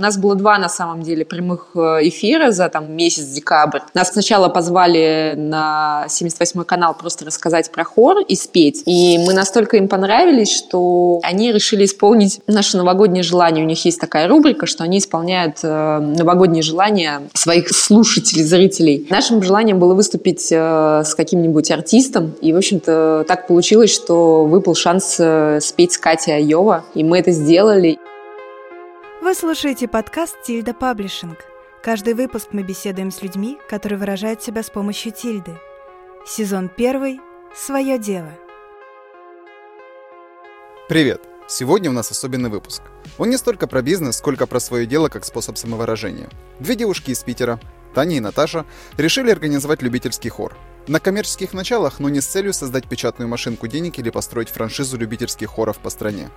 У нас было два, на самом деле, прямых э, эфира за там месяц, декабрь. Нас сначала позвали на 78 канал просто рассказать про хор и спеть. И мы настолько им понравились, что они решили исполнить наше новогоднее желание. У них есть такая рубрика, что они исполняют э, новогодние желания своих слушателей, зрителей. Нашим желанием было выступить э, с каким-нибудь артистом. И, в общем-то, так получилось, что выпал шанс спеть с Катей Айова. И мы это сделали. Вы слушаете подкаст «Тильда Паблишинг». Каждый выпуск мы беседуем с людьми, которые выражают себя с помощью тильды. Сезон первый «Свое дело». Привет! Сегодня у нас особенный выпуск. Он не столько про бизнес, сколько про свое дело как способ самовыражения. Две девушки из Питера, Таня и Наташа, решили организовать любительский хор. На коммерческих началах, но не с целью создать печатную машинку денег или построить франшизу любительских хоров по стране.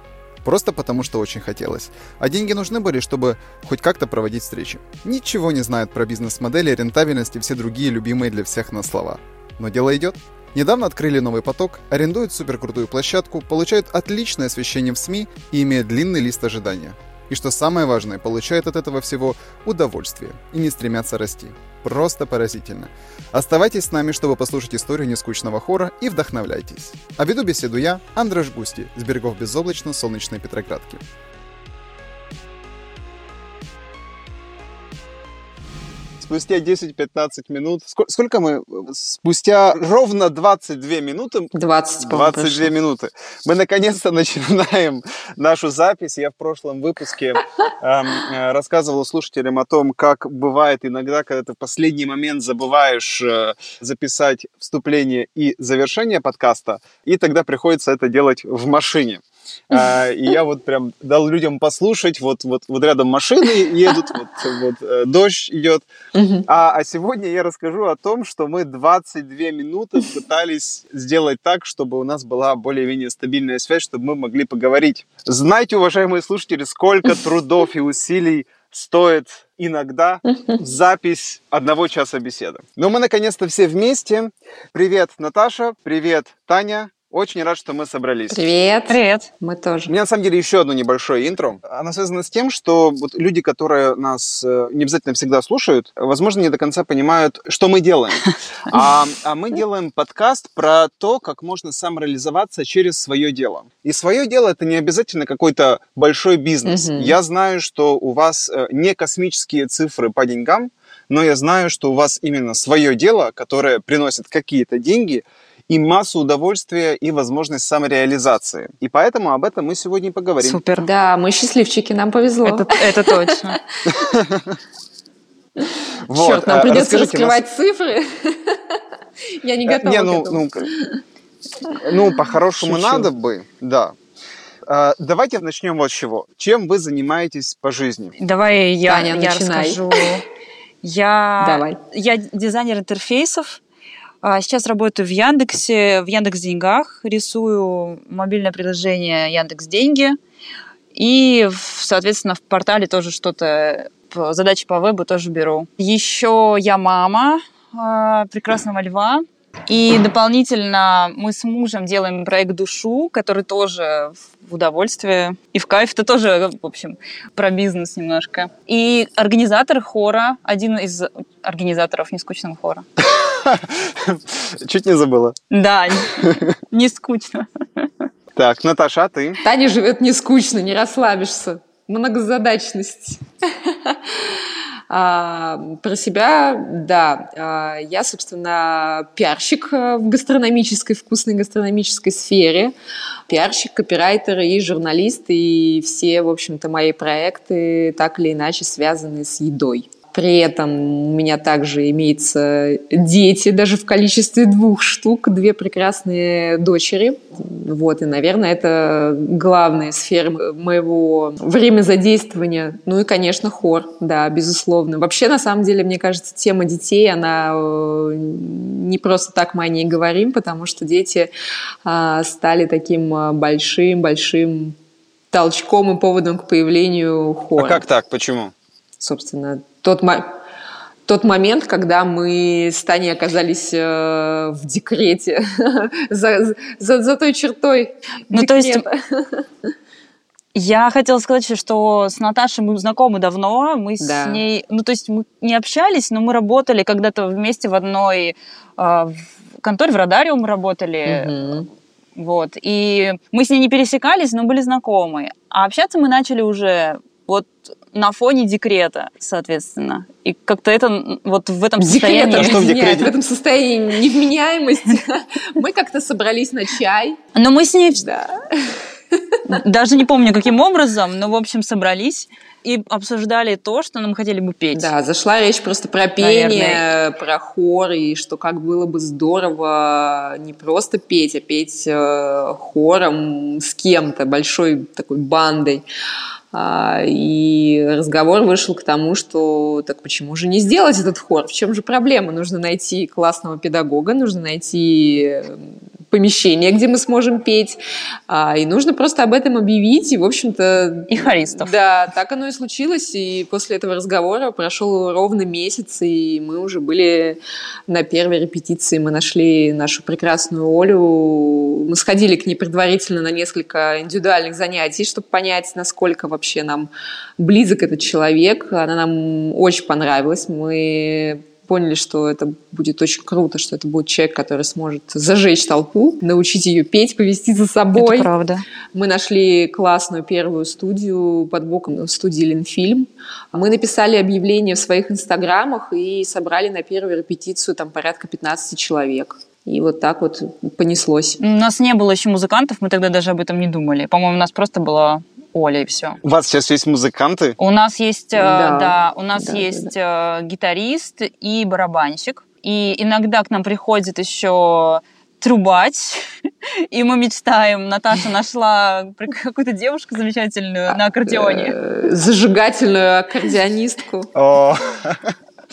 Просто потому, что очень хотелось. А деньги нужны были, чтобы хоть как-то проводить встречи. Ничего не знают про бизнес-модели, рентабельность и все другие любимые для всех на слова. Но дело идет. Недавно открыли новый поток, арендуют суперкрутую площадку, получают отличное освещение в СМИ и имеют длинный лист ожидания. И что самое важное, получают от этого всего удовольствие и не стремятся расти. Просто поразительно. Оставайтесь с нами, чтобы послушать историю нескучного хора и вдохновляйтесь. А веду беседу я, Андрей Густи, с берегов безоблачно-солнечной Петроградки. Спустя 10-15 минут. Сколько мы? Спустя ровно 22 минуты. 20, 22 минуты. Мы наконец-то начинаем нашу запись. Я в прошлом выпуске эм, э, рассказывал слушателям о том, как бывает иногда, когда ты в последний момент забываешь э, записать вступление и завершение подкаста, и тогда приходится это делать в машине. А, и я вот прям дал людям послушать, вот, вот, вот рядом машины едут, вот, вот э, дождь идет. А, а сегодня я расскажу о том, что мы 22 минуты пытались сделать так, чтобы у нас была более-менее стабильная связь, чтобы мы могли поговорить. Знаете, уважаемые слушатели, сколько трудов и усилий стоит иногда запись одного часа беседы. Но мы наконец-то все вместе. Привет, Наташа, привет, Таня, очень рад, что мы собрались. Привет. Привет. Мы тоже. У меня на самом деле еще одно небольшое интро. Оно связано с тем, что вот люди, которые нас э, не обязательно всегда слушают, возможно, не до конца понимают, что мы делаем. А, а мы делаем подкаст про то, как можно самореализоваться через свое дело. И свое дело это не обязательно какой-то большой бизнес. Угу. Я знаю, что у вас э, не космические цифры по деньгам, но я знаю, что у вас именно свое дело, которое приносит какие-то деньги, и массу удовольствия и возможность самореализации. И поэтому об этом мы сегодня и поговорим. Супер, да, мы счастливчики, нам повезло. Это, это точно. Вот. Черт, нам а, придется раскрывать нас... цифры. Я не э, готова не, ну, ну, ну, по-хорошему надо бы, да. А, давайте начнем вот с чего. Чем вы занимаетесь по жизни? Давай я, Таня, я расскажу. Я, Давай. я дизайнер интерфейсов, сейчас работаю в Яндексе, в Яндекс Деньгах, рисую мобильное приложение Яндекс Деньги. И, соответственно, в портале тоже что-то, задачи по вебу тоже беру. Еще я мама а, прекрасного льва. И дополнительно мы с мужем делаем проект «Душу», который тоже в удовольствие и в кайф. Это тоже, в общем, про бизнес немножко. И организатор хора, один из организаторов «Нескучного хора». Чуть не забыла. Да, не скучно. Так, Наташа, а ты? Таня живет не скучно, не расслабишься. Многозадачность. А, про себя, да, а, я, собственно, пиарщик э, в гастрономической, вкусной гастрономической сфере, пиарщик, копирайтер и журналист, и все, в общем-то, мои проекты так или иначе связаны с едой. При этом у меня также имеются дети, даже в количестве двух штук, две прекрасные дочери. Вот, и, наверное, это главная сфера моего время задействования. Ну и, конечно, хор, да, безусловно. Вообще, на самом деле, мне кажется, тема детей, она э, не просто так мы о ней говорим, потому что дети а, стали таким большим-большим толчком и поводом к появлению хора. А как так? Почему? Собственно, тот, тот момент, когда мы с Таней оказались э, в декрете, за, за, за той чертой Ну, то есть Я хотела сказать, что с Наташей мы знакомы давно, мы да. с ней, ну то есть мы не общались, но мы работали когда-то вместе в одной э, в конторе, в Радариум мы работали, угу. вот, и мы с ней не пересекались, но были знакомы. А общаться мы начали уже вот на фоне декрета, соответственно. И как-то это вот в этом состоянии... Декрета, что в декрете? В этом состоянии невменяемости. Мы как-то собрались на чай. Но мы с ней... Да. Даже не помню, каким образом, но, в общем, собрались и обсуждали то, что нам хотели бы петь. Да, зашла речь просто про пение, Наверное. про хор, и что как было бы здорово не просто петь, а петь э, хором с кем-то, большой такой бандой. А, и разговор вышел к тому, что так почему же не сделать этот хор? В чем же проблема? Нужно найти классного педагога, нужно найти помещение, где мы сможем петь, а, и нужно просто об этом объявить, и, в общем-то... И хористов. Да, так оно и случилось, и после этого разговора прошел ровно месяц, и мы уже были на первой репетиции, мы нашли нашу прекрасную Олю, мы сходили к ней предварительно на несколько индивидуальных занятий, чтобы понять, насколько вообще нам близок этот человек, она нам очень понравилась, мы поняли, что это будет очень круто, что это будет человек, который сможет зажечь толпу, научить ее петь, повести за собой. Это правда. Мы нашли классную первую студию под боком студии Ленфильм. Мы написали объявление в своих инстаграмах и собрали на первую репетицию там порядка 15 человек. И вот так вот понеслось. У нас не было еще музыкантов, мы тогда даже об этом не думали. По-моему, у нас просто была Оля, и все. У вас сейчас есть музыканты? У нас есть, э, да, да у нас да, есть да. Э, гитарист и барабанщик. И иногда к нам приходит еще трубать, и мы мечтаем. Наташа нашла какую-то девушку замечательную на аккордеоне. Э, зажигательную аккордеонистку.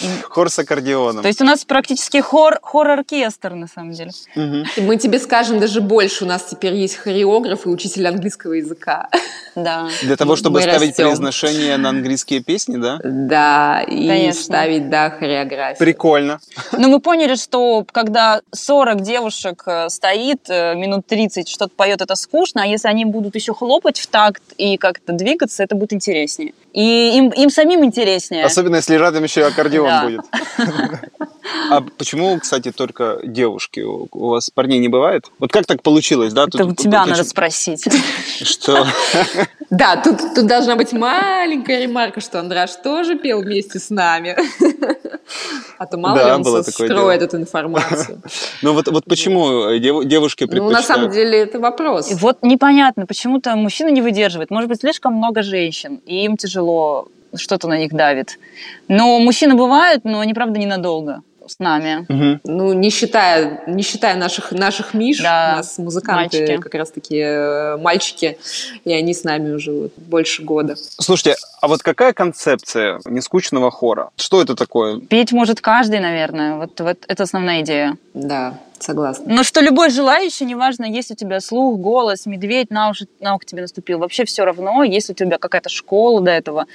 Хор с аккордеоном. То есть у нас практически хор, хор-оркестр, на самом деле. Угу. Мы тебе скажем даже больше. У нас теперь есть хореограф и учитель английского языка. Да. Для того, чтобы Мы ставить растем. произношение на английские песни, да? Да, и Конечно. ставить, да, хореографию. Прикольно. Но мы поняли, что когда 40 девушек э, стоит, э, минут 30 что-то поет, это скучно, а если они будут еще хлопать в такт и как-то двигаться, это будет интереснее. И им, им самим интереснее. Особенно, если рядом еще аккордеон да. будет. А почему, кстати, только девушки? У вас парней не бывает? Вот как так получилось, да? Это тут, у тебя тут, надо тут, спросить. Что? Да, тут, тут должна быть маленькая ремарка, что Андраш тоже пел вместе с нами. А то мало да, ли он скроет эту информацию. Ну вот, вот почему э, девушки предпочитают... Ну, на самом деле, это вопрос. Вот непонятно, почему-то мужчина не выдерживает. Может быть, слишком много женщин, и им тяжело, что-то на них давит. Но мужчины бывают, но они, правда, ненадолго с нами. Угу. Ну, не считая, не считая наших, наших Миш, да, у нас музыканты мальчики. как раз таки э, мальчики, и они с нами уже вот больше года. Слушайте, а вот какая концепция нескучного хора? Что это такое? Петь может каждый, наверное. Вот, вот это основная идея. Да, согласна. Но что любой желающий, неважно, есть у тебя слух, голос, медведь на, уши, на ухо тебе наступил, вообще все равно, есть у тебя какая-то школа до этого.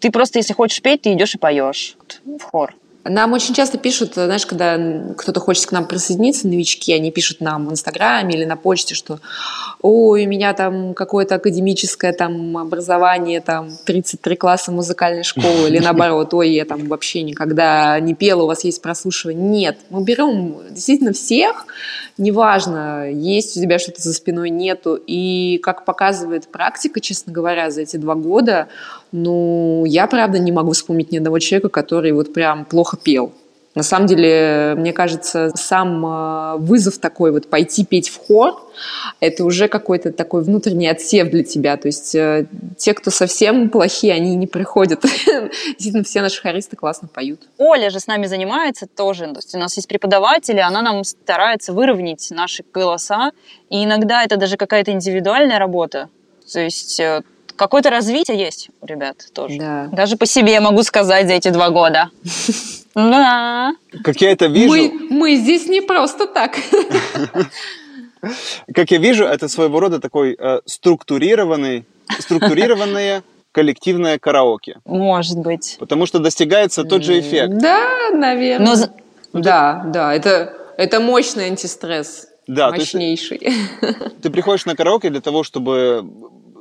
Ты просто, если хочешь петь, ты идешь и поешь в хор. Нам очень часто пишут, знаешь, когда кто-то хочет к нам присоединиться, новички, они пишут нам в Инстаграме или на почте, что ой, у меня там какое-то академическое там образование, там 33 класса музыкальной школы, или наоборот, ой, я там вообще никогда не пела, у вас есть прослушивание. Нет, мы берем действительно всех, неважно, есть у тебя что-то за спиной, нету. И как показывает практика, честно говоря, за эти два года, ну, я, правда, не могу вспомнить ни одного человека, который вот прям плохо пел. На самом деле, мне кажется, сам э, вызов такой вот пойти петь в хор, это уже какой-то такой внутренний отсев для тебя. То есть э, те, кто совсем плохие, они не приходят. Действительно, все наши хористы классно поют. Оля же с нами занимается тоже. То есть у нас есть преподаватели, она нам старается выровнять наши голоса. И иногда это даже какая-то индивидуальная работа. То есть э, какое-то развитие есть у ребят тоже. Да. Даже по себе могу сказать за эти два года. Да. Как я это вижу... Мы, мы здесь не просто так. Как я вижу, это своего рода такой э, структурированный, структурированное коллективное караоке. Может быть. Потому что достигается тот же эффект. Да, наверное. Но... Да, да, это, это мощный антистресс. Да, мощнейший. Ты, ты приходишь на караоке для того, чтобы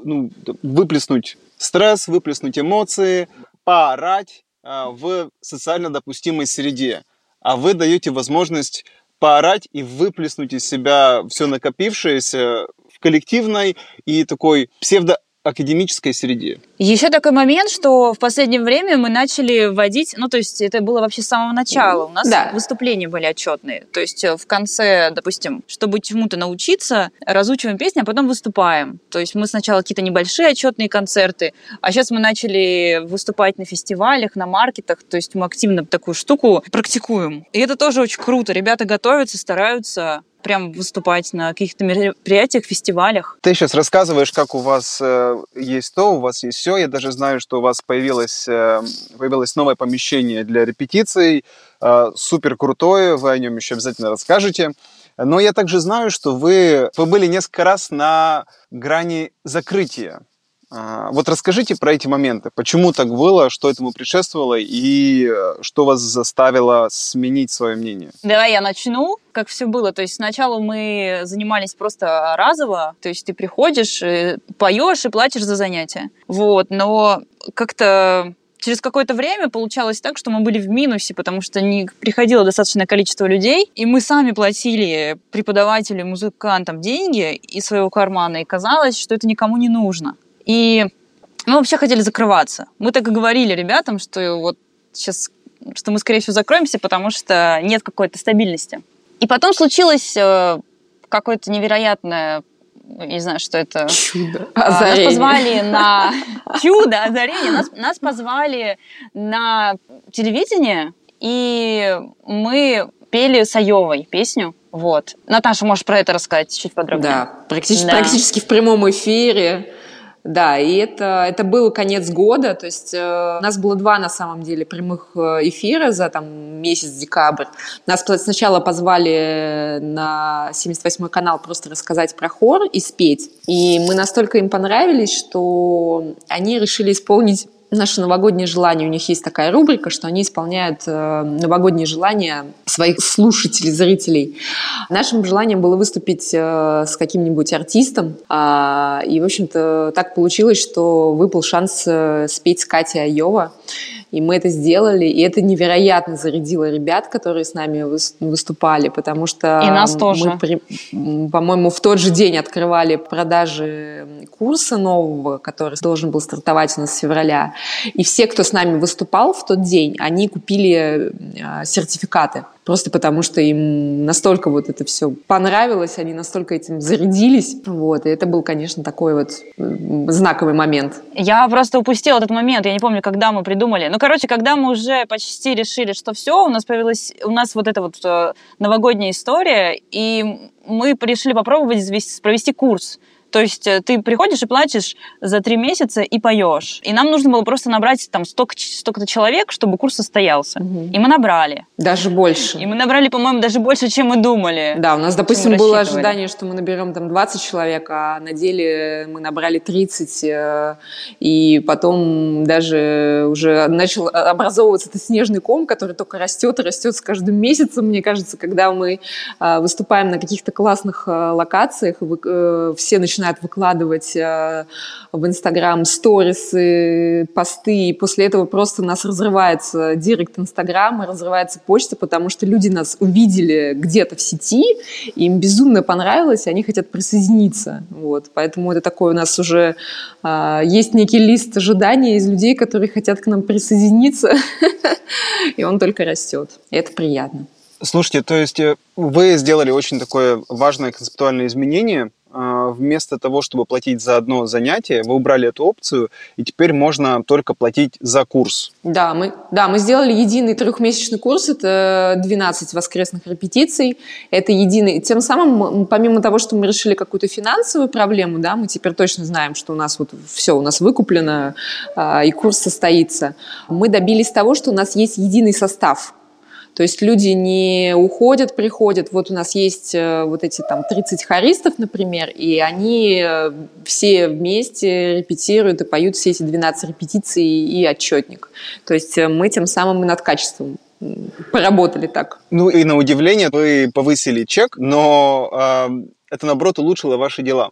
ну, выплеснуть стресс, выплеснуть эмоции, поорать в социально допустимой среде. А вы даете возможность поорать и выплеснуть из себя все накопившееся в коллективной и такой псевдо академической среде. Еще такой момент, что в последнее время мы начали вводить, ну, то есть это было вообще с самого начала. У нас да. выступления были отчетные. То есть э, в конце, допустим, чтобы чему-то научиться, разучиваем песни, а потом выступаем. То есть мы сначала какие-то небольшие отчетные концерты, а сейчас мы начали выступать на фестивалях, на маркетах. То есть мы активно такую штуку практикуем. И это тоже очень круто. Ребята готовятся, стараются прям выступать на каких-то мероприятиях, фестивалях. Ты сейчас рассказываешь, как у вас э, есть то, у вас есть все. Я даже знаю, что у вас появилось, э, появилось новое помещение для репетиций, э, супер крутое, вы о нем еще обязательно расскажете. Но я также знаю, что вы, вы были несколько раз на грани закрытия. А, вот расскажите про эти моменты. Почему так было, что этому предшествовало и э, что вас заставило сменить свое мнение? Давай я начну. Как все было. То есть сначала мы занимались просто разово. То есть ты приходишь, э, поешь и платишь за занятия. Вот. Но как-то через какое-то время получалось так, что мы были в минусе, потому что не приходило достаточное количество людей, и мы сами платили преподавателям, музыкантам деньги из своего кармана, и казалось, что это никому не нужно. И мы вообще хотели закрываться. Мы так и говорили ребятам, что вот сейчас, что мы, скорее всего, закроемся, потому что нет какой-то стабильности. И потом случилось э, какое-то невероятное не знаю, что это. Чудо. Озарение. Нас позвали на чудо, озарение. Нас, нас позвали на телевидение, и мы пели с Айовой песню. Вот. Наташа, можешь про это рассказать чуть подробнее? Да, практически, да. практически в прямом эфире. Да, и это, это был конец года, то есть э, у нас было два, на самом деле, прямых э, эфира за там месяц, декабрь. Нас сначала позвали на 78-й канал просто рассказать про хор и спеть. И мы настолько им понравились, что они решили исполнить наше новогоднее желание. У них есть такая рубрика, что они исполняют э, новогодние желания своих слушателей, зрителей. Нашим желанием было выступить э, с каким-нибудь артистом. Э, и, в общем-то, так получилось, что выпал шанс э, спеть с Катей Айова. И мы это сделали, и это невероятно зарядило ребят, которые с нами выступали, потому что... И нас тоже. Мы, по-моему, в тот же день открывали продажи курса нового, который должен был стартовать у нас с февраля. И все, кто с нами выступал в тот день, они купили э, сертификаты просто потому что им настолько вот это все понравилось, они настолько этим зарядились, вот, и это был, конечно, такой вот знаковый момент. Я просто упустила этот момент, я не помню, когда мы придумали. Ну, короче, когда мы уже почти решили, что все, у нас появилась, у нас вот эта вот э, новогодняя история, и мы решили попробовать провести курс. То есть э, ты приходишь и платишь за три месяца и поешь. И нам нужно было просто набрать там столько, столько-то человек, чтобы курс состоялся. Угу. И мы набрали. Даже больше. И мы набрали, по-моему, даже больше, чем мы думали. Да, у нас, допустим, было ожидание, что мы наберем там 20 человек, а на деле мы набрали 30. Э, и потом даже уже начал образовываться этот снежный ком, который только растет и растет с каждым месяцем, мне кажется, когда мы э, выступаем на каких-то классных локациях, все начинают начинают выкладывать э, в Инстаграм сторисы, посты, и после этого просто нас разрывается директ Инстаграма, разрывается почта, потому что люди нас увидели где-то в сети, им безумно понравилось, и они хотят присоединиться. Вот. Поэтому это такой у нас уже э, есть некий лист ожиданий из людей, которые хотят к нам присоединиться, и он только растет. И это приятно. Слушайте, то есть э, вы сделали очень такое важное концептуальное изменение, вместо того, чтобы платить за одно занятие, вы убрали эту опцию, и теперь можно только платить за курс. Да, мы, да, мы сделали единый трехмесячный курс, это 12 воскресных репетиций, это единый. Тем самым, помимо того, что мы решили какую-то финансовую проблему, да, мы теперь точно знаем, что у нас вот все, у нас выкуплено, а, и курс состоится, мы добились того, что у нас есть единый состав – то есть люди не уходят, приходят. Вот у нас есть э, вот эти там 30 хористов, например, и они э, все вместе репетируют и поют все эти 12 репетиций и отчетник. То есть э, мы тем самым и над качеством поработали так. Ну и на удивление вы повысили чек, но э, это наоборот улучшило ваши дела.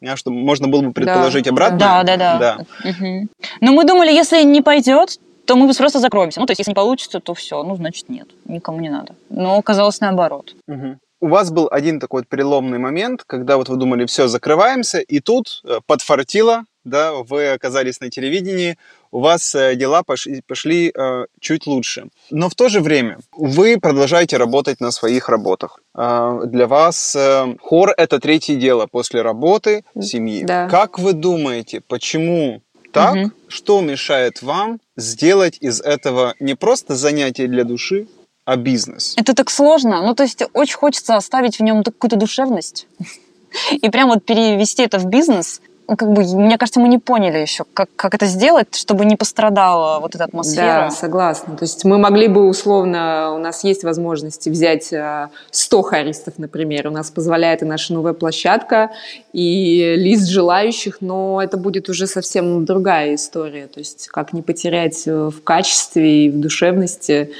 а, что можно было бы предположить да. обратно. Да, да, да. да. Угу. Но мы думали, если не пойдет, то мы просто закроемся. Ну, то есть, если не получится, то все, ну, значит, нет, никому не надо. Но оказалось наоборот. Угу. У вас был один такой вот переломный момент, когда вот вы думали, все, закрываемся, и тут э, подфартило, да, вы оказались на телевидении, у вас э, дела пошли, пошли э, чуть лучше. Но в то же время вы продолжаете работать на своих работах. Э, для вас э, хор – это третье дело после работы, семьи. Да. Как вы думаете, почему так? Угу. Что мешает вам сделать из этого не просто занятие для души, а бизнес? Это так сложно. Ну, то есть очень хочется оставить в нем какую-то душевность и прям вот перевести это в бизнес – как бы, мне кажется, мы не поняли еще, как, как это сделать, чтобы не пострадала вот эта атмосфера. Да, согласна. То есть мы могли бы условно, у нас есть возможности взять 100 э, харистов, например, у нас позволяет и наша новая площадка, и лист желающих, но это будет уже совсем другая история. То есть как не потерять э, в качестве и в душевности,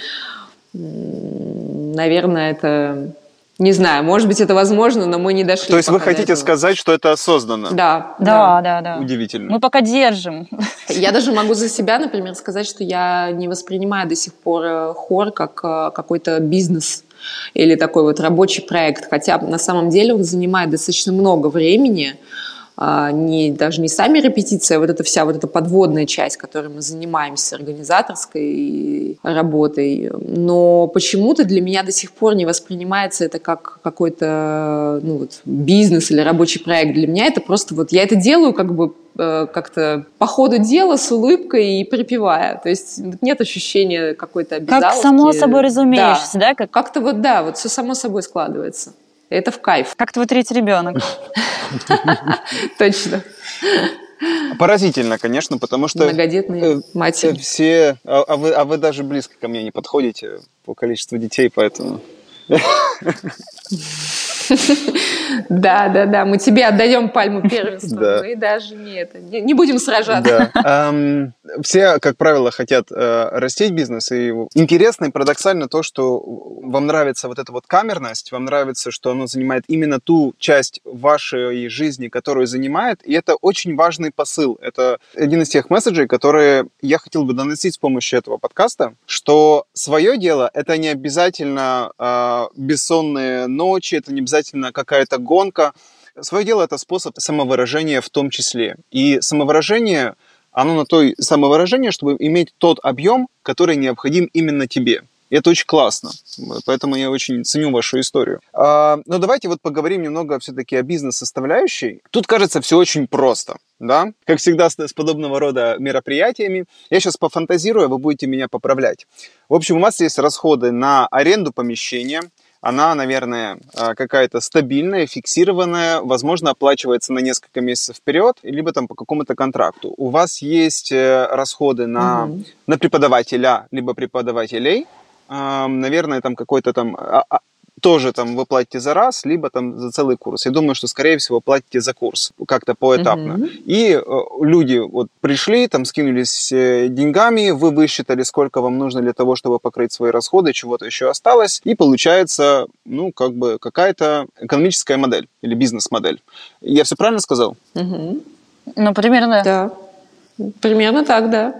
наверное, это не знаю, может быть, это возможно, но мы не дошли. То есть вы хотите сказать, что это осознанно? Да, да, да, да. Удивительно. Мы пока держим. Я даже могу за себя, например, сказать, что я не воспринимаю до сих пор э, хор как э, какой-то бизнес или такой вот рабочий проект, хотя на самом деле он занимает достаточно много времени. А, не, даже не сами репетиции, а вот эта вся вот эта подводная часть, которой мы занимаемся, организаторской работой. Но почему-то для меня до сих пор не воспринимается это как какой-то ну, вот, бизнес или рабочий проект. Для меня это просто вот я это делаю как бы э, как-то по ходу дела с улыбкой и припевая. То есть нет ощущения какой-то обязаловки. Как само собой разумеешься, да? да? Как... Как-то вот, да, вот все само собой складывается. Это в кайф. Как твой третий ребенок. Точно. Поразительно, конечно, потому что... Многодетные э, матери. Все... А, а, вы, а вы даже близко ко мне не подходите по количеству детей, поэтому... Да, да, да. Мы тебе отдаем пальму первенства. Мы даже не это. Не, будем сражаться. Все, как правило, хотят uh, растить бизнес. И интересно и парадоксально то, что вам нравится вот эта вот камерность, вам нравится, что оно занимает именно ту часть вашей жизни, которую занимает. И это очень важный посыл. Это один из тех месседжей, которые я хотел бы доносить с помощью этого подкаста, что свое дело — это не обязательно uh, бессонные ночи, это не обязательно какая-то гонка. Свое дело – это способ самовыражения в том числе. И самовыражение, оно на то самовыражение, чтобы иметь тот объем, который необходим именно тебе. И это очень классно. Поэтому я очень ценю вашу историю. А, но давайте вот поговорим немного все-таки о бизнес-составляющей. Тут, кажется, все очень просто. Да? Как всегда с, с подобного рода мероприятиями. Я сейчас пофантазирую, а вы будете меня поправлять. В общем, у вас есть расходы на аренду помещения – она, наверное, а, какая-то стабильная, фиксированная, возможно, оплачивается на несколько месяцев вперед, либо там по какому-то контракту. У вас есть э, расходы на, угу. на преподавателя, либо преподавателей, наверное, там какой-то там а, а, тоже там вы платите за раз, либо там за целый курс. Я думаю, что, скорее всего, платите за курс как-то поэтапно. Mm-hmm. И э, люди вот пришли, там скинулись э, деньгами, вы высчитали, сколько вам нужно для того, чтобы покрыть свои расходы, чего-то еще осталось, и получается, ну, как бы какая-то экономическая модель или бизнес-модель. Я все правильно сказал? Mm-hmm. Ну, примерно. Да. Примерно так, да.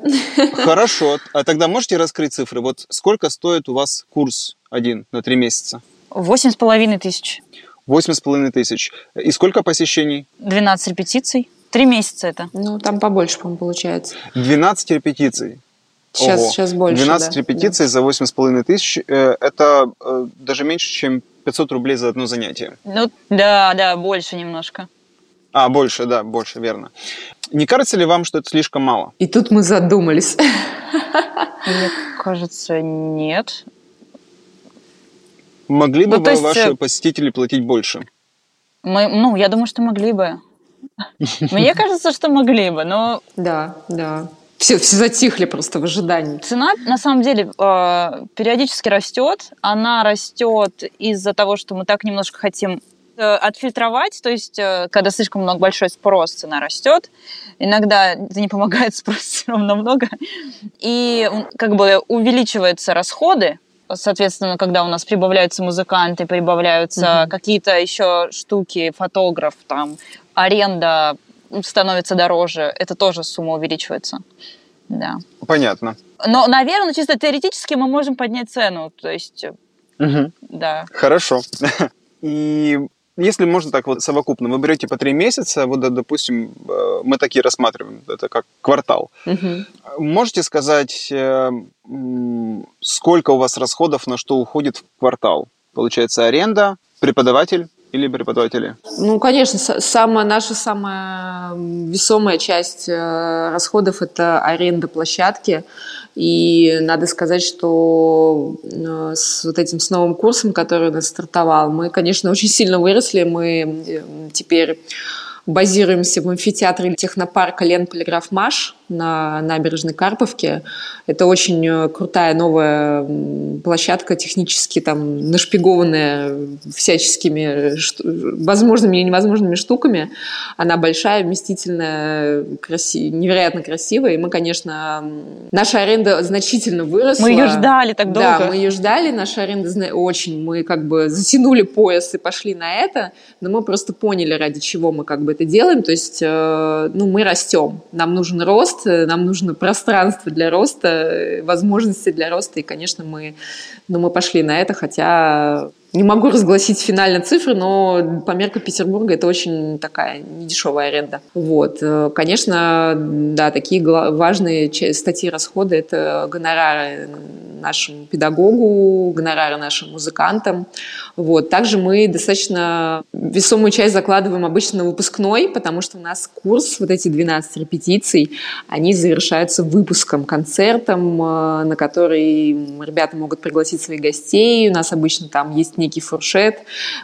Хорошо. А тогда можете раскрыть цифры? Вот сколько стоит у вас курс один на три месяца? Восемь с половиной тысяч. Восемь с половиной тысяч. И сколько посещений? Двенадцать репетиций. Три месяца это. Ну, там побольше, по-моему, получается. Двенадцать репетиций. Сейчас, Ого. сейчас больше, 12 да. репетиций да. за восемь с половиной тысяч. Э, это э, даже меньше, чем 500 рублей за одно занятие. Ну, да, да, больше немножко. А, больше, да, больше, верно. Не кажется ли вам, что это слишком мало? И тут мы задумались. Мне кажется, нет. Могли бы ну, есть... ваши э, посетители платить больше? Мы, ну, я думаю, что могли бы. Мне кажется, что могли бы, но... Да, да. Все, все затихли просто в ожидании. Цена, на самом деле, э, периодически растет. Она растет из-за того, что мы так немножко хотим э, отфильтровать, то есть когда слишком много большой спрос, цена растет. Иногда это не помогает, спрос все равно много. И как бы увеличиваются расходы, соответственно, когда у нас прибавляются музыканты, прибавляются угу. какие-то еще штуки, фотограф, там, аренда становится дороже, это тоже сумма увеличивается. Да. Понятно. Но, наверное, чисто теоретически мы можем поднять цену, то есть, угу. да. Хорошо. И если можно так вот совокупно, вы берете по три месяца, вот, допустим, э, мы такие рассматриваем, это как квартал. Угу. Можете сказать, э, сколько у вас расходов на что уходит в квартал? Получается аренда, преподаватель, или преподаватели? Ну, конечно, самая, наша самая весомая часть э, расходов – это аренда площадки. И надо сказать, что э, с вот этим с новым курсом, который у нас стартовал, мы, конечно, очень сильно выросли. Мы э, теперь базируемся в амфитеатре технопарка Лен Полиграф Маш на набережной Карповке. Это очень э, крутая новая площадка, технически там нашпигованная всяческими возможными и невозможными штуками. Она большая, вместительная, краси... невероятно красивая. И мы, конечно, наша аренда значительно выросла. Мы ее ждали так долго. Да, мы ее ждали. Наша аренда очень. Мы как бы затянули пояс и пошли на это. Но мы просто поняли, ради чего мы как бы это делаем. То есть, э, ну, мы растем. Нам нужен рост, нам нужно пространство для роста, возможности для роста. И, конечно, мы, ну, мы пошли на это, хотя не могу разгласить финальные цифры, но по меркам Петербурга это очень такая недешевая аренда. Вот. Э, конечно, да, такие важные статьи расхода – это гонорары нашему педагогу, гонорары нашим музыкантам. Вот. Также мы достаточно весомую часть закладываем обычно на выпускной, потому что у нас курс, вот эти 12 репетиций, они завершаются выпуском, концертом, э, на который ребята могут пригласить своих гостей. У нас обычно там есть некий фуршет,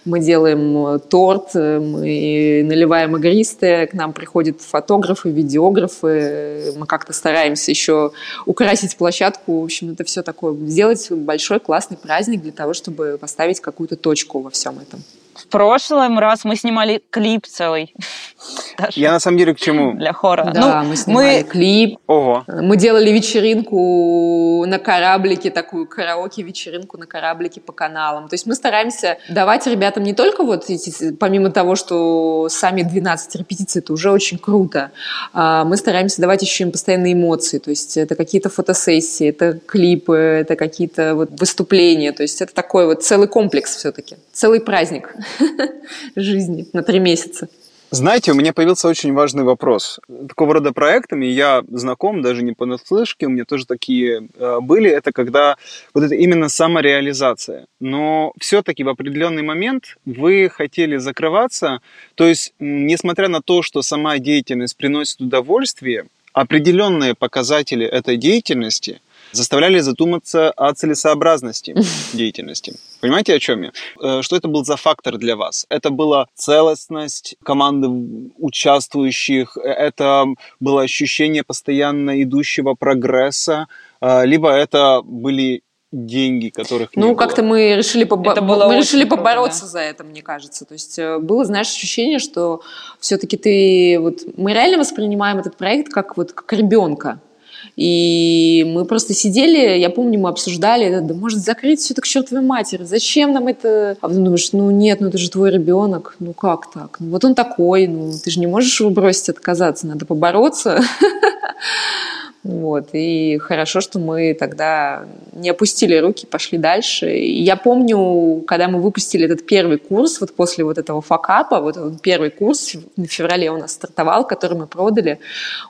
мы делаем э, торт, э, мы наливаем игристое, к нам приходят фотографы, видеографы, мы как-то стараемся еще украсить площадку, в общем, это все такое, сделать большой классный праздник для того, чтобы поставить какую-то точку во всем этом. В прошлом раз мы снимали клип целый. Даже. Я на самом деле к чему? Для хора. Да, ну, мы снимали мы... клип. Ого. Мы делали вечеринку на кораблике, такую караоке-вечеринку на кораблике по каналам. То есть мы стараемся давать ребятам не только вот эти, помимо того, что сами 12 репетиций, это уже очень круто, а мы стараемся давать еще им постоянные эмоции. То есть это какие-то фотосессии, это клипы, это какие-то вот выступления. То есть это такой вот целый комплекс все-таки, целый праздник жизни на три месяца. Знаете, у меня появился очень важный вопрос. Такого рода проектами я знаком, даже не понаслышке, у меня тоже такие э, были. Это когда вот это именно самореализация. Но все-таки в определенный момент вы хотели закрываться. То есть, несмотря на то, что сама деятельность приносит удовольствие, определенные показатели этой деятельности – заставляли задуматься о целесообразности деятельности. Понимаете, о чем я? Э, что это был за фактор для вас? Это была целостность команды участвующих, э, это было ощущение постоянно идущего прогресса, э, либо это были деньги, которых ну, как-то мы решили, побо... мы решили круто, побороться да. за это, мне кажется. То есть было, знаешь, ощущение, что все-таки ты вот мы реально воспринимаем этот проект как вот как ребенка. И мы просто сидели, я помню, мы обсуждали, да может закрыть все это к чертовой матери, зачем нам это? А потом думаешь, ну нет, ну это же твой ребенок, ну как так? Ну вот он такой, ну ты же не можешь его бросить, отказаться, надо побороться. Вот. И хорошо, что мы тогда не опустили руки, пошли дальше. И я помню, когда мы выпустили этот первый курс, вот после вот этого факапа, вот этот первый курс в феврале у нас стартовал, который мы продали,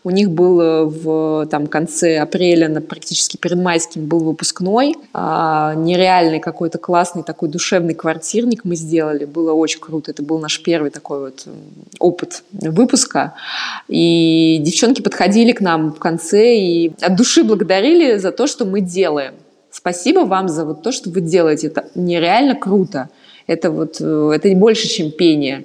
у них был в там, конце апреля, на, практически перед майским, был выпускной. А, нереальный какой-то классный такой душевный квартирник мы сделали. Было очень круто. Это был наш первый такой вот опыт выпуска. И девчонки подходили к нам в конце и от души благодарили за то, что мы делаем. Спасибо вам за вот то, что вы делаете. Это нереально круто. Это вот, э, это больше, чем пение.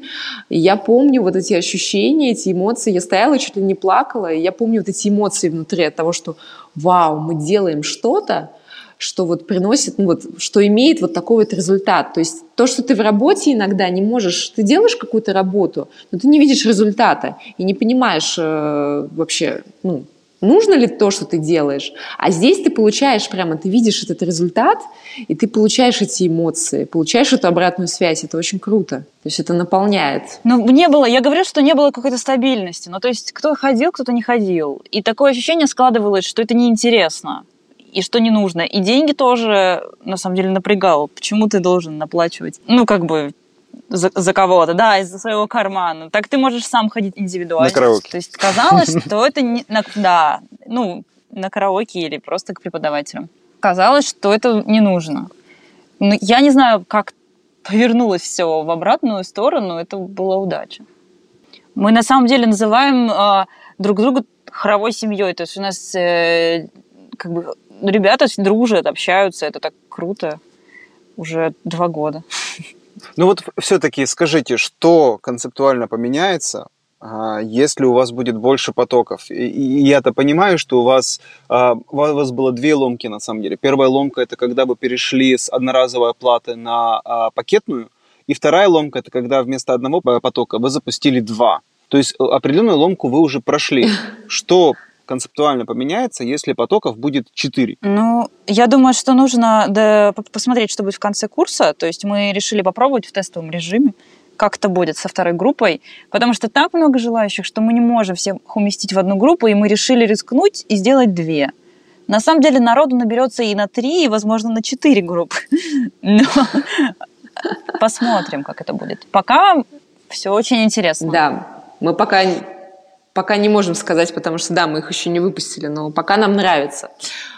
Я помню вот эти ощущения, эти эмоции. Я стояла, чуть ли не плакала. И я помню вот эти эмоции внутри от того, что вау, мы делаем что-то, что вот приносит, ну вот, что имеет вот такой вот результат. То есть то, что ты в работе иногда не можешь, ты делаешь какую-то работу, но ты не видишь результата и не понимаешь э, вообще, ну, нужно ли то, что ты делаешь. А здесь ты получаешь прямо, ты видишь этот результат, и ты получаешь эти эмоции, получаешь эту обратную связь. Это очень круто. То есть это наполняет. Ну, не было, я говорю, что не было какой-то стабильности. Ну, то есть кто ходил, кто-то не ходил. И такое ощущение складывалось, что это неинтересно и что не нужно. И деньги тоже, на самом деле, напрягал. Почему ты должен наплачивать? Ну, как бы, за, за кого-то, да, из-за своего кармана. Так ты можешь сам ходить индивидуально. На караоке. То есть казалось, что это не... На, да, ну, на караоке или просто к преподавателям. Казалось, что это не нужно. Но ну, я не знаю, как повернулось все в обратную сторону, это была удача. Мы на самом деле называем э, друг друга хоровой семьей. То есть у нас э, как бы ребята дружат, общаются, это так круто. Уже два года. Ну вот все-таки скажите, что концептуально поменяется, а, если у вас будет больше потоков. И я-то понимаю, что у вас, а, у вас было две ломки на самом деле. Первая ломка это когда вы перешли с одноразовой оплаты на а, пакетную, и вторая ломка это когда вместо одного потока вы запустили два. То есть определенную ломку вы уже прошли. Что концептуально поменяется, если потоков будет 4? Ну, я думаю, что нужно да, посмотреть, что будет в конце курса. То есть мы решили попробовать в тестовом режиме, как это будет со второй группой, потому что так много желающих, что мы не можем всех уместить в одну группу, и мы решили рискнуть и сделать две. На самом деле народу наберется и на три, и, возможно, на четыре группы. Но посмотрим, как это будет. Пока все очень интересно. Да, мы пока пока не можем сказать, потому что, да, мы их еще не выпустили, но пока нам нравится.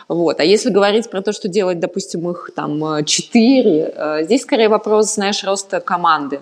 Вот. А если говорить про то, что делать, допустим, их там четыре, э, здесь скорее вопрос, знаешь, роста команды.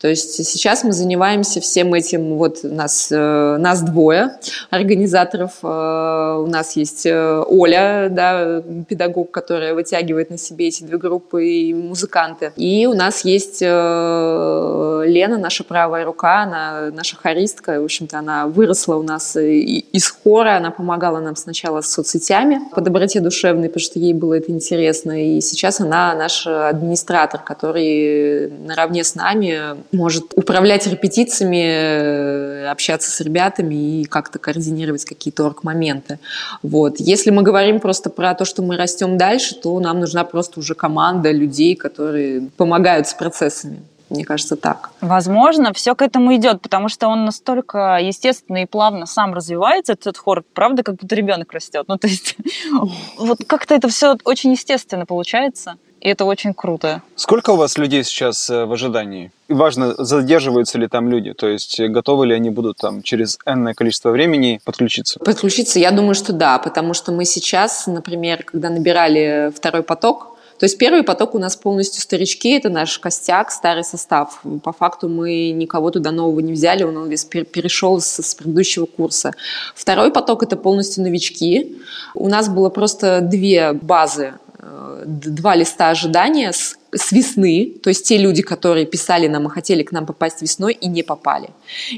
То есть сейчас мы занимаемся всем этим, вот нас, э, нас двое организаторов, э, у нас есть э, Оля, да, педагог, которая вытягивает на себе эти две группы и музыканты. И у нас есть Лена, наша правая рука, она наша хористка, в общем-то, она выросла у нас из хора, она помогала нам сначала с соцсетями по доброте душевной, потому что ей было это интересно, и сейчас она наш администратор, который наравне с нами может управлять репетициями, э, общаться с ребятами и как-то координировать какие-то орг-моменты. Вот. Если мы говорим просто про то, что мы растем дальше, то нам нужна просто уже команда людей, которые помогают с процессами. Мне кажется, так. Возможно, все к этому идет, потому что он настолько естественно и плавно сам развивается, этот хор, правда, как будто ребенок растет. Ну, то есть, вот как-то это все очень естественно получается. И это очень круто. Сколько у вас людей сейчас э, в ожидании? И важно, задерживаются ли там люди, то есть э, готовы ли они будут там через энное количество времени подключиться? Подключиться, я думаю, что да, потому что мы сейчас, например, когда набирали второй поток, то есть первый поток у нас полностью старички, это наш костяк, старый состав. По факту мы никого туда нового не взяли, он весь перешел с, с предыдущего курса. Второй поток это полностью новички. У нас было просто две базы два листа ожидания с, с весны, то есть те люди, которые писали нам и хотели к нам попасть весной и не попали.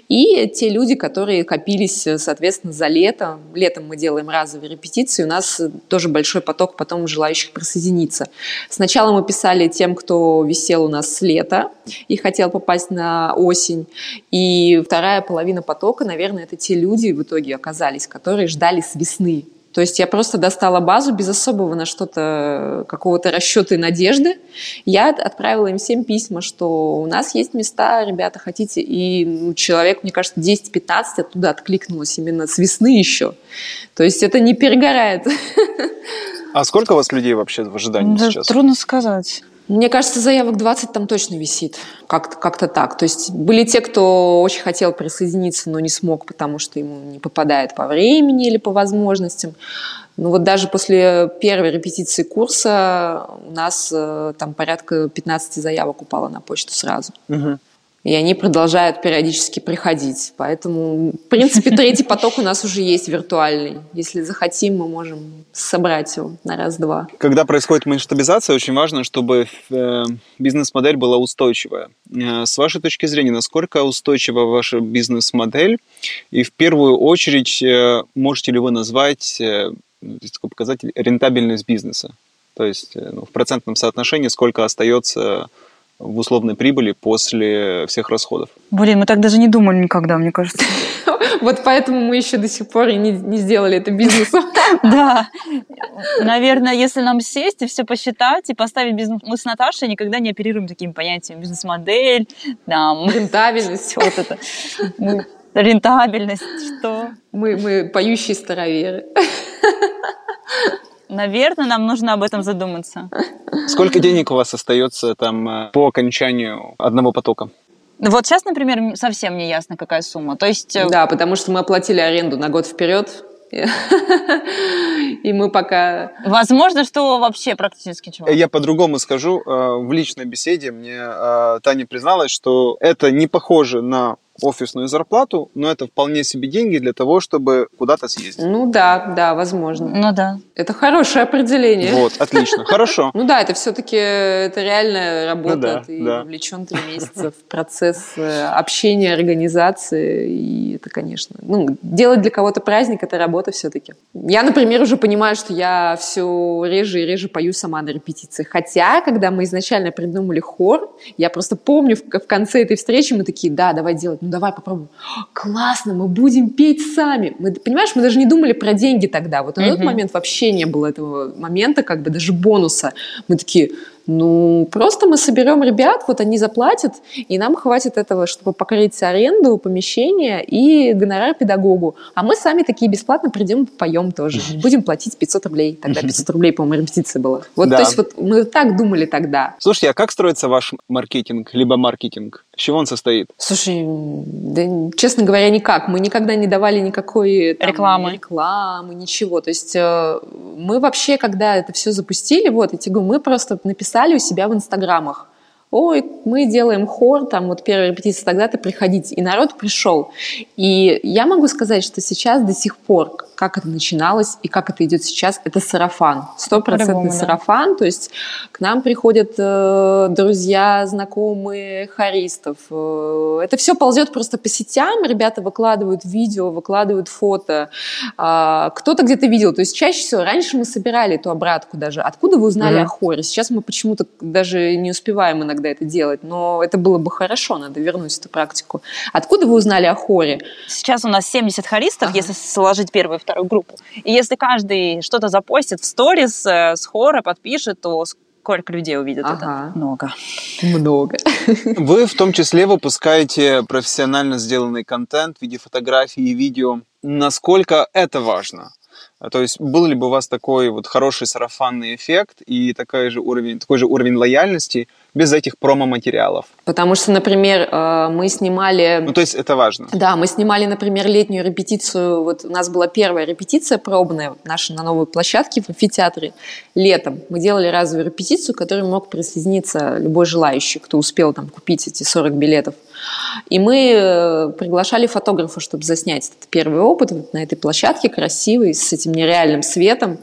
И те люди, которые копились, соответственно, за лето. Летом мы делаем разовые репетиции, у нас тоже большой поток потом желающих присоединиться. Сначала мы писали тем, кто висел у нас с лета и хотел попасть на осень. И вторая половина потока, наверное, это те люди в итоге оказались, которые ждали с весны то есть я просто достала базу без особого на что-то, какого-то расчета и надежды. Я отправила им всем письма, что у нас есть места, ребята, хотите. И ну, человек, мне кажется, 10-15 оттуда откликнулось именно с весны еще. То есть это не перегорает. А сколько у вас людей вообще в ожидании да, сейчас? Трудно сказать. Мне кажется, заявок 20 там точно висит. Как-то как так. То есть были те, кто очень хотел присоединиться, но не смог, потому что ему не попадает по времени или по возможностям. Ну вот даже после первой репетиции курса у нас э, там порядка 15 заявок упало на почту сразу. Угу и они продолжают периодически приходить. Поэтому, в принципе, третий поток у нас уже есть виртуальный. Если захотим, мы можем собрать его на раз-два. Когда происходит масштабизация, очень важно, чтобы э, бизнес-модель была устойчивая. Э, с вашей точки зрения, насколько устойчива ваша бизнес-модель? И в первую очередь, э, можете ли вы назвать такой показатель рентабельность бизнеса? То есть ну, в процентном соотношении сколько остается в условной прибыли после всех расходов. Блин, мы так даже не думали никогда, мне кажется. Вот поэтому мы еще до сих пор и не, не сделали это бизнесом. Да. Наверное, если нам сесть и все посчитать и поставить бизнес... Мы с Наташей никогда не оперируем такими понятиями. Бизнес-модель, там... Рентабельность. Вот это. Рентабельность, что? Мы, мы поющие староверы. Наверное, нам нужно об этом задуматься. Сколько денег у вас остается там э, по окончанию одного потока? Вот сейчас, например, совсем не ясно, какая сумма. То есть... Э, да, потому что мы оплатили аренду на год вперед, и мы пока... Возможно, что вообще практически чего. Я по-другому скажу. Э, в личной беседе мне Таня призналась, что это не похоже на офисную зарплату, но это вполне себе деньги для того, чтобы куда-то съездить. Ну да, да, возможно. Ну да. Это хорошее определение. Вот, отлично, хорошо. Ну да, это все-таки это реальная работа. Ну, Ты вовлечен три месяца в процесс э, общения, организации. И это, конечно, ну, делать для кого-то праздник – это работа все-таки. Я, например, уже понимаю, что я все реже и реже пою сама на репетициях. Хотя, когда мы изначально придумали хор, я просто помню в конце этой встречи мы такие, да, давай делать, ну давай попробуем. Классно, мы будем петь сами. Мы, понимаешь, мы даже не думали про деньги тогда. Вот на mm-hmm. тот момент вообще не было этого момента, как бы даже бонуса. Мы такие, ну, просто мы соберем ребят, вот они заплатят, и нам хватит этого, чтобы покрыть аренду, помещение и гонорар педагогу. А мы сами такие бесплатно придем и поем тоже. Будем платить 500 рублей. Тогда 500 рублей, по-моему, репетиция была. Вот, да. то есть вот мы так думали тогда. Слушайте, а как строится ваш маркетинг, либо маркетинг? С чего он состоит? Слушай, да, честно говоря, никак. Мы никогда не давали никакой там, рекламы. рекламы, ничего. То есть э, мы вообще, когда это все запустили, вот, я тебе говорю, мы просто написали у себя в инстаграмах ой, мы делаем хор, там вот первая репетиция, тогда-то приходите. И народ пришел. И я могу сказать, что сейчас до сих пор, как это начиналось и как это идет сейчас, это сарафан. Стопроцентный сарафан. Да. То есть к нам приходят э, друзья, знакомые хористов. Э, это все ползет просто по сетям. Ребята выкладывают видео, выкладывают фото. Э, кто-то где-то видел. То есть чаще всего раньше мы собирали эту обратку даже. Откуда вы узнали mm-hmm. о хоре? Сейчас мы почему-то даже не успеваем иногда это делать. Но это было бы хорошо, надо вернуть эту практику. Откуда вы узнали о хоре? Сейчас у нас 70 хористов, ага. если сложить первую и вторую группу. И если каждый что-то запостит в сторис э, с хора, подпишет, то сколько людей увидят ага. это? Много. Много. Вы в том числе выпускаете профессионально сделанный контент в виде фотографий и видео. Насколько это важно? То есть был ли бы у вас такой вот хороший сарафанный эффект и такой же уровень, такой же уровень лояльности без этих промо-материалов? Потому что, например, э, мы снимали... Ну, то есть это важно. Да, мы снимали, например, летнюю репетицию. Вот у нас была первая репетиция пробная наша на новой площадке в амфитеатре летом. Мы делали разовую репетицию, к которой мог присоединиться любой желающий, кто успел там купить эти 40 билетов. И мы э, приглашали фотографа, чтобы заснять этот первый опыт вот на этой площадке, красивый, с этим нереальным светом.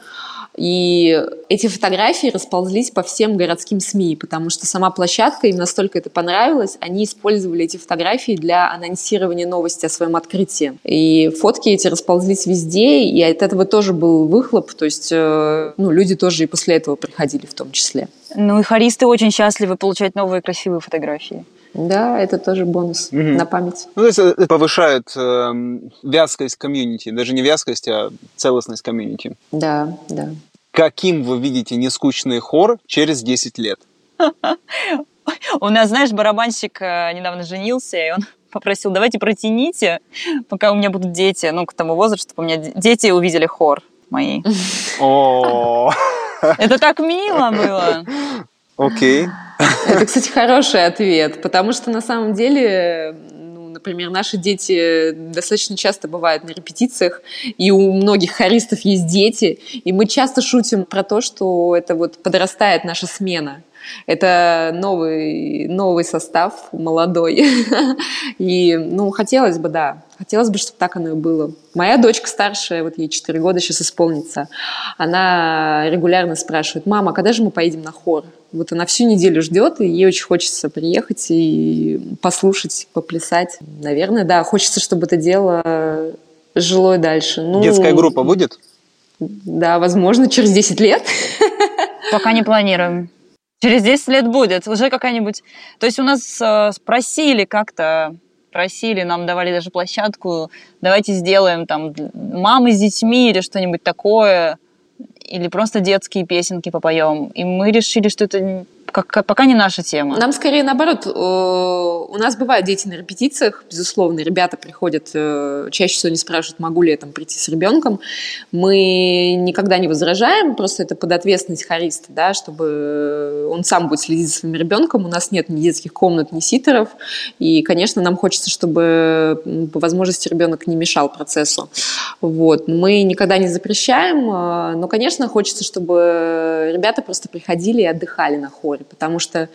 И эти фотографии расползлись по всем городским СМИ, потому что сама площадка, им настолько это понравилось, они использовали эти фотографии для анонсирования новости о своем открытии. И фотки эти расползлись везде, и от этого тоже был выхлоп, то есть э, ну, люди тоже и после этого приходили в том числе. Ну и хористы очень счастливы получать новые красивые фотографии. Да, это тоже бонус угу. на память. Ну, то есть это повышает э, вязкость комьюнити, даже не вязкость, а целостность комьюнити. Да, да. Каким вы видите нескучный хор через 10 лет? У нас, знаешь, барабанщик э, недавно женился, и он попросил, давайте протяните, пока у меня будут дети, ну, к тому возрасту, чтобы у меня дети увидели хор мои. О, Это так мило было. Окей. Это, кстати, хороший ответ, потому что на самом деле например, наши дети достаточно часто бывают на репетициях, и у многих хористов есть дети, и мы часто шутим про то, что это вот подрастает наша смена. Это новый, новый состав, молодой. И, ну, хотелось бы, да, хотелось бы, чтобы так оно и было. Моя дочка старшая, вот ей 4 года сейчас исполнится, она регулярно спрашивает, мама, когда же мы поедем на хор? Вот она всю неделю ждет, и ей очень хочется приехать и послушать, поплясать. Наверное, да, хочется, чтобы это дело жило дальше. Ну, Детская группа будет? Да, возможно, через 10 лет. Пока не планируем. Через 10 лет будет. Уже какая-нибудь... То есть у нас э, спросили как-то, просили, нам давали даже площадку, давайте сделаем там мамы с детьми или что-нибудь такое, или просто детские песенки попоем. И мы решили, что это как, пока не наша тема. Нам скорее наоборот. У нас бывают дети на репетициях, безусловно. Ребята приходят, э, чаще всего не спрашивают, могу ли я там прийти с ребенком. Мы никогда не возражаем, просто это под ответственность хориста, да, чтобы он сам будет следить за своим ребенком. У нас нет ни детских комнат, ни ситеров. И, конечно, нам хочется, чтобы по возможности ребенок не мешал процессу. Вот. Мы никогда не запрещаем, э, но, конечно, хочется, чтобы ребята просто приходили и отдыхали на хоре потому что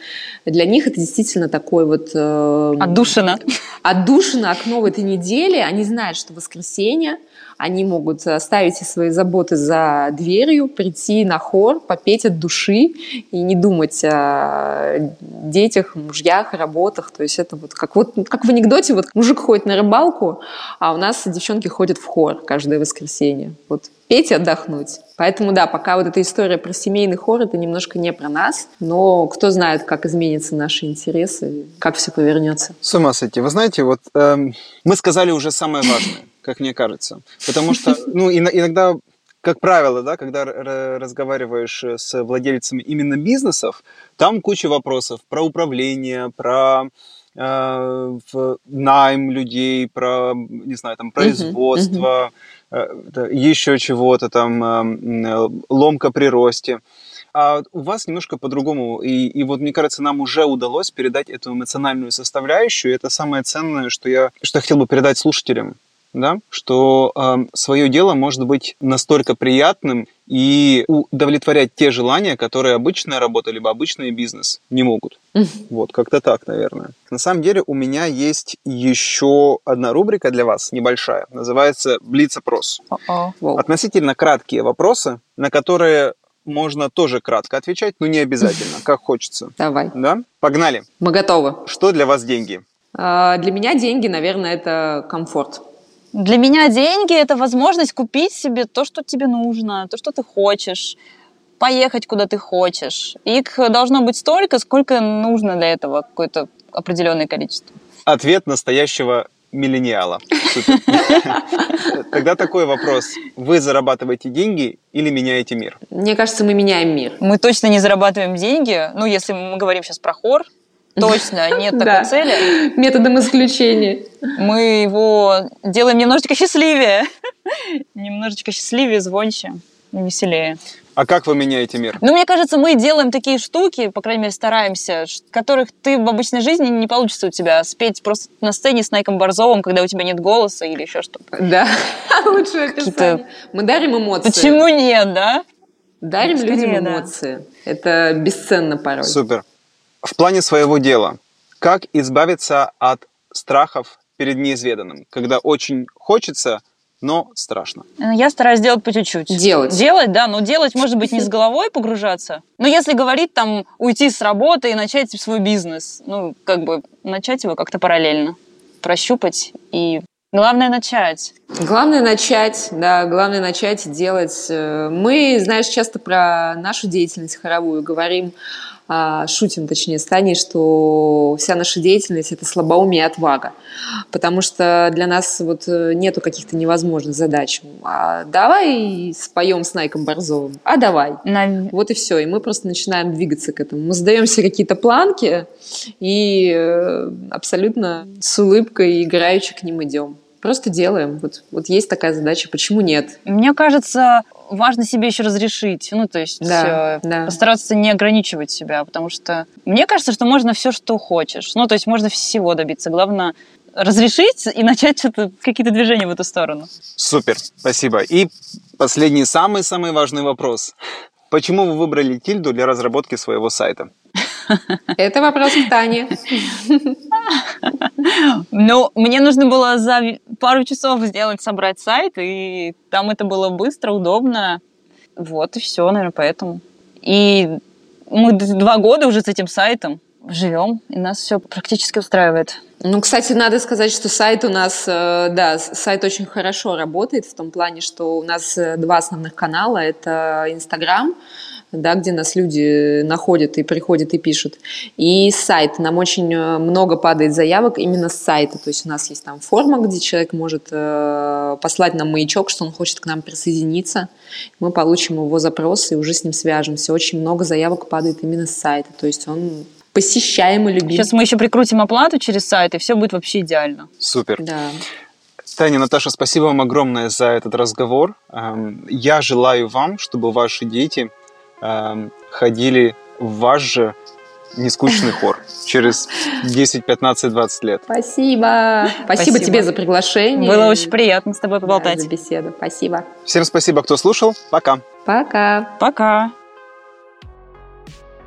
для них это действительно такой вот... Э, отдушина. Отдушина, окно в этой неделе. Они знают, что воскресенье, они могут оставить все свои заботы за дверью, прийти на хор, попеть от души и не думать о детях, мужьях, работах. То есть это вот как, вот, как в анекдоте, вот мужик ходит на рыбалку, а у нас девчонки ходят в хор каждое воскресенье. Вот петь и отдохнуть. Поэтому, да, пока вот эта история про семейный хор, это немножко не про нас, но кто знает, как изменятся наши интересы, как все повернется. С ума сойти. Вы знаете, вот эм, мы сказали уже самое важное, как мне кажется. Потому что, ну, иногда как правило, да, когда разговариваешь с владельцами именно бизнесов, там куча вопросов про управление, про э, найм людей, про, не знаю, там, производство, uh-huh, Э, еще чего-то там, э, ломка при росте. А у вас немножко по-другому. И, и вот, мне кажется, нам уже удалось передать эту эмоциональную составляющую. Это самое ценное, что я, что я хотел бы передать слушателям да, что э, свое дело может быть настолько приятным и удовлетворять те желания, которые обычная работа либо обычный бизнес не могут. Вот, как-то так, наверное. На самом деле у меня есть еще одна рубрика для вас, небольшая, называется «Блиц-опрос». Относительно краткие вопросы, на которые можно тоже кратко отвечать, но не обязательно, как хочется. Давай. Да? Погнали. Мы готовы. Что для вас деньги? А, для меня деньги, наверное, это комфорт. Для меня деньги – это возможность купить себе то, что тебе нужно, то, что ты хочешь, поехать, куда ты хочешь. Их должно быть столько, сколько нужно для этого, какое-то определенное количество. Ответ настоящего миллениала. Тогда такой вопрос. Вы зарабатываете деньги или меняете мир? Мне кажется, мы меняем мир. Мы точно не зарабатываем деньги. Ну, если мы говорим сейчас про хор, Точно, нет такой цели. Методом исключения. Мы его делаем немножечко счастливее. Немножечко счастливее, звонче и веселее. А как вы меняете мир? Ну, мне кажется, мы делаем такие штуки, по крайней мере, стараемся, которых ты в обычной жизни не получится у тебя спеть просто на сцене с Найком Борзовым, когда у тебя нет голоса или еще что-то. Да, лучшее описание. Мы дарим эмоции. Почему нет, да? Дарим людям эмоции. Да. Это бесценно порой. Супер. В плане своего дела, как избавиться от страхов перед неизведанным, когда очень хочется, но страшно. Э, я стараюсь делать по чуть-чуть. Делать. Делать, да, но делать, может быть, не с головой погружаться. Но если говорить там, уйти с работы и начать свой бизнес, ну, как бы начать его как-то параллельно, прощупать и Главное начать. Главное начать, да, главное начать делать. Э, мы, знаешь, часто про нашу деятельность хоровую говорим, шутим, точнее, с Таней, что вся наша деятельность – это слабоумие и отвага. Потому что для нас вот э, нету каких-то невозможных задач. А давай споем с Найком Борзовым. А давай. На... Вот и все. И мы просто начинаем двигаться к этому. Мы задаем себе какие-то планки и э, абсолютно с улыбкой играючи к ним идем. Просто делаем. Вот, вот есть такая задача. Почему нет? Мне кажется, важно себе еще разрешить. Ну, то есть да, э, да. постараться не ограничивать себя, потому что мне кажется, что можно все, что хочешь. Ну, то есть можно всего добиться. Главное разрешить и начать что-то, какие-то движения в эту сторону. Супер, спасибо. И последний, самый-самый важный вопрос. Почему вы выбрали Тильду для разработки своего сайта? Это вопрос к Тане. Ну, мне нужно было за пару часов сделать, собрать сайт, и там это было быстро, удобно. Вот и все, наверное, поэтому. И мы два года уже с этим сайтом живем, и нас все практически устраивает. Ну, кстати, надо сказать, что сайт у нас, э, да, сайт очень хорошо работает в том плане, что у нас э, два основных канала. Это Инстаграм, да, где нас люди находят и приходят и пишут. И сайт. Нам очень э, много падает заявок именно с сайта. То есть у нас есть там форма, где человек может э, послать нам маячок, что он хочет к нам присоединиться. Мы получим его запрос и уже с ним свяжемся. Очень много заявок падает именно с сайта. То есть он посещаемый, любимый. Сейчас мы еще прикрутим оплату через сайт, и все будет вообще идеально. Супер. Да. Таня, Наташа, спасибо вам огромное за этот разговор. Эм, я желаю вам, чтобы ваши дети ходили в ваш же нескучный хор через 10, 15, 20 лет. Спасибо. Спасибо, спасибо тебе за приглашение. Было очень приятно с тобой поболтать. Да, за беседу. Спасибо. Всем спасибо, кто слушал. Пока. Пока. Пока.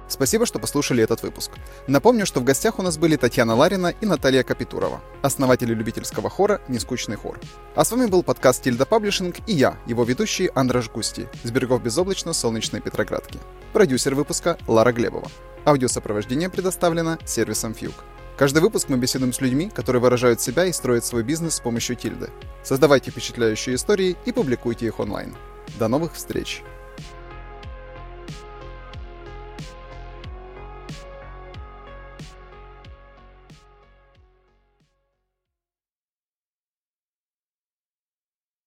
Спасибо, что послушали этот выпуск. Напомню, что в гостях у нас были Татьяна Ларина и Наталья Капитурова, основатели любительского хора «Нескучный хор». А с вами был подкаст «Тильда Паблишинг» и я, его ведущий Андраш Густи, с берегов безоблачно-солнечной Петроградки. Продюсер выпуска Лара Глебова. Аудиосопровождение предоставлено сервисом Фьюг. Каждый выпуск мы беседуем с людьми, которые выражают себя и строят свой бизнес с помощью Тильды. Создавайте впечатляющие истории и публикуйте их онлайн. До новых встреч!